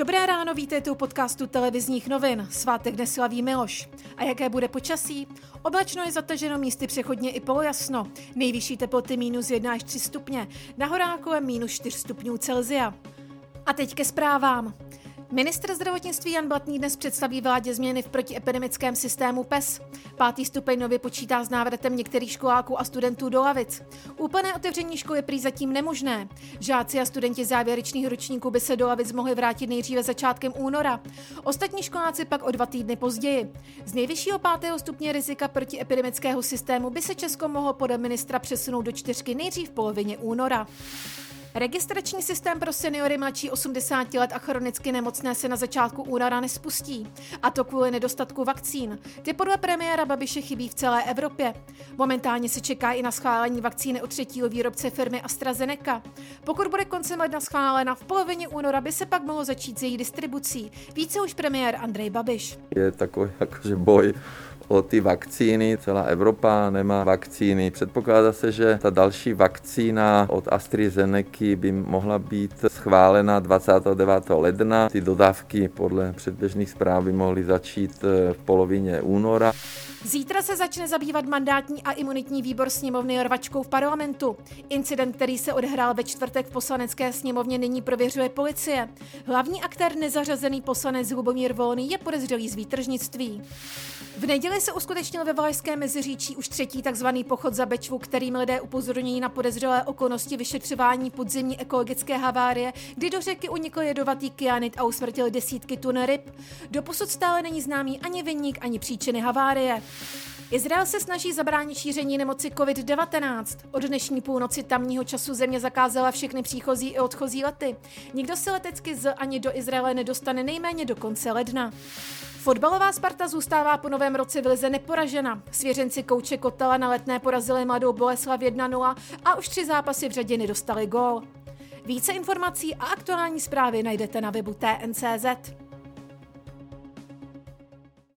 Dobré ráno, vítejte u podcastu televizních novin. Svátek dnes slaví Miloš. A jaké bude počasí? Oblačno je zataženo místy přechodně i polojasno. Nejvyšší teploty minus 1 až 3 stupně, na horách kolem minus 4 stupňů Celzia. A teď ke zprávám. Ministr zdravotnictví Jan Blatný dnes představí vládě změny v protiepidemickém systému PES. Pátý stupeň nově počítá s návratem některých školáků a studentů do lavic. Úplné otevření školy je prý zatím nemožné. Žáci a studenti závěrečných ročníků by se do lavic mohli vrátit nejdříve začátkem února. Ostatní školáci pak o dva týdny později. Z nejvyššího pátého stupně rizika protiepidemického systému by se Česko mohlo podle ministra přesunout do čtyřky nejdřív v polovině února. Registrační systém pro seniory mladší 80 let a chronicky nemocné se na začátku února nespustí. A to kvůli nedostatku vakcín. Ty podle premiéra Babiše chybí v celé Evropě. Momentálně se čeká i na schválení vakcíny od třetího výrobce firmy AstraZeneca. Pokud bude koncem ledna schválena, v polovině února by se pak mohlo začít s její distribucí. Více už premiér Andrej Babiš. Je takový jakože boj o ty vakcíny. Celá Evropa nemá vakcíny. Předpokládá se, že ta další vakcína od AstraZeneca by mohla být schválena 29. ledna. Ty dodávky podle předběžných zpráv by mohly začít v polovině února. Zítra se začne zabývat mandátní a imunitní výbor sněmovny rvačkou v parlamentu. Incident, který se odehrál ve čtvrtek v poslanecké sněmovně, nyní prověřuje policie. Hlavní aktér nezařazený poslanec Lubomír Volný je podezřelý z výtržnictví. V neděli se uskutečnil ve Valašském meziříčí už třetí takzvaný pochod za Bečvu, kterým lidé upozorňují na podezřelé okolnosti vyšetřování podzimní ekologické havárie, kdy do řeky unikl jedovatý kyanit a usmrtil desítky tun ryb. Doposud stále není známý ani vinník, ani příčiny havárie. Izrael se snaží zabránit šíření nemoci COVID-19. Od dnešní půlnoci tamního času země zakázala všechny příchozí i odchozí lety. Nikdo se letecky z ani do Izraele nedostane nejméně do konce ledna. Fotbalová Sparta zůstává po novém roce v lize neporažena. Svěřenci kouče Kotela na letné porazili mladou Boleslav 1-0 a už tři zápasy v řadě nedostali gól. Více informací a aktuální zprávy najdete na webu TNCZ.